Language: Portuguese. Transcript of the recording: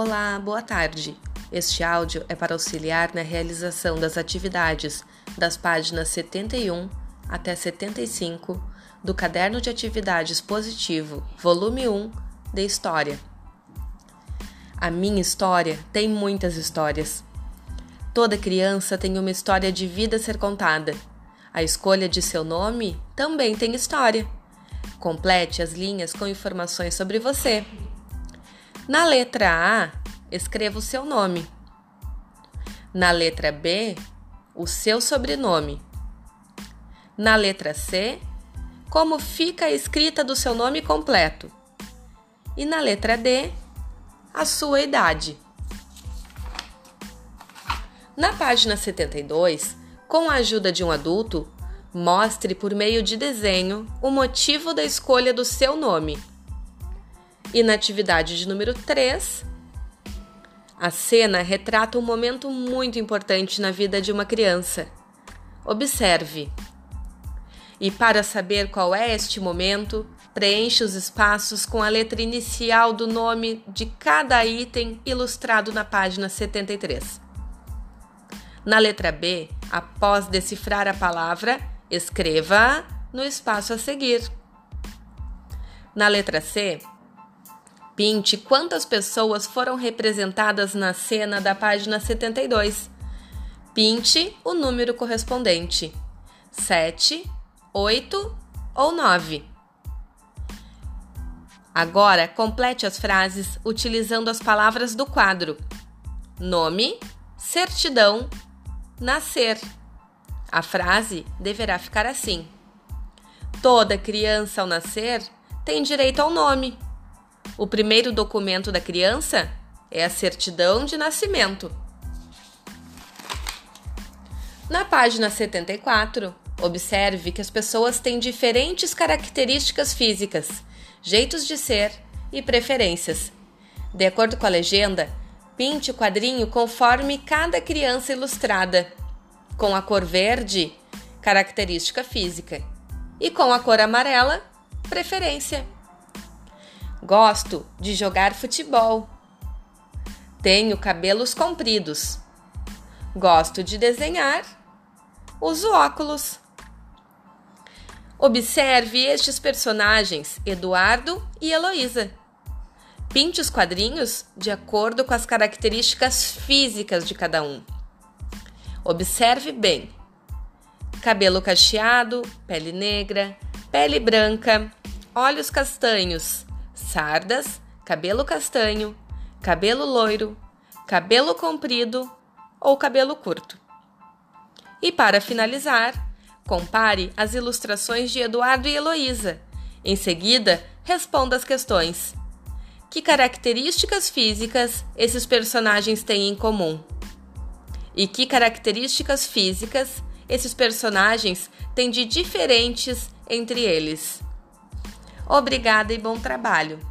Olá, boa tarde. Este áudio é para auxiliar na realização das atividades das páginas 71 até 75 do Caderno de Atividades Positivo, volume 1, de História. A minha história tem muitas histórias. Toda criança tem uma história de vida a ser contada. A escolha de seu nome também tem história. Complete as linhas com informações sobre você. Na letra A, escreva o seu nome. Na letra B, o seu sobrenome. Na letra C, como fica a escrita do seu nome completo. E na letra D, a sua idade. Na página 72, com a ajuda de um adulto, mostre por meio de desenho o motivo da escolha do seu nome. E na atividade de número 3, a cena retrata um momento muito importante na vida de uma criança. Observe. E para saber qual é este momento, preencha os espaços com a letra inicial do nome de cada item ilustrado na página 73. Na letra B, após decifrar a palavra, escreva no espaço a seguir. Na letra C, Pinte quantas pessoas foram representadas na cena da página 72. Pinte o número correspondente: 7, 8 ou 9. Agora, complete as frases utilizando as palavras do quadro: nome, certidão, nascer. A frase deverá ficar assim: Toda criança ao nascer tem direito ao nome. O primeiro documento da criança é a certidão de nascimento. Na página 74, observe que as pessoas têm diferentes características físicas, jeitos de ser e preferências. De acordo com a legenda, pinte o quadrinho conforme cada criança ilustrada, com a cor verde, característica física, e com a cor amarela, preferência. Gosto de jogar futebol. Tenho cabelos compridos. Gosto de desenhar. Uso óculos. Observe estes personagens, Eduardo e Heloísa. Pinte os quadrinhos de acordo com as características físicas de cada um. Observe bem: cabelo cacheado, pele negra, pele branca, olhos castanhos, sardas, cabelo castanho, cabelo loiro, cabelo comprido ou cabelo curto. E para finalizar, compare as ilustrações de Eduardo e Heloísa. Em seguida, responda as questões. Que características físicas esses personagens têm em comum? E que características físicas esses personagens têm de diferentes entre eles? Obrigada e bom trabalho!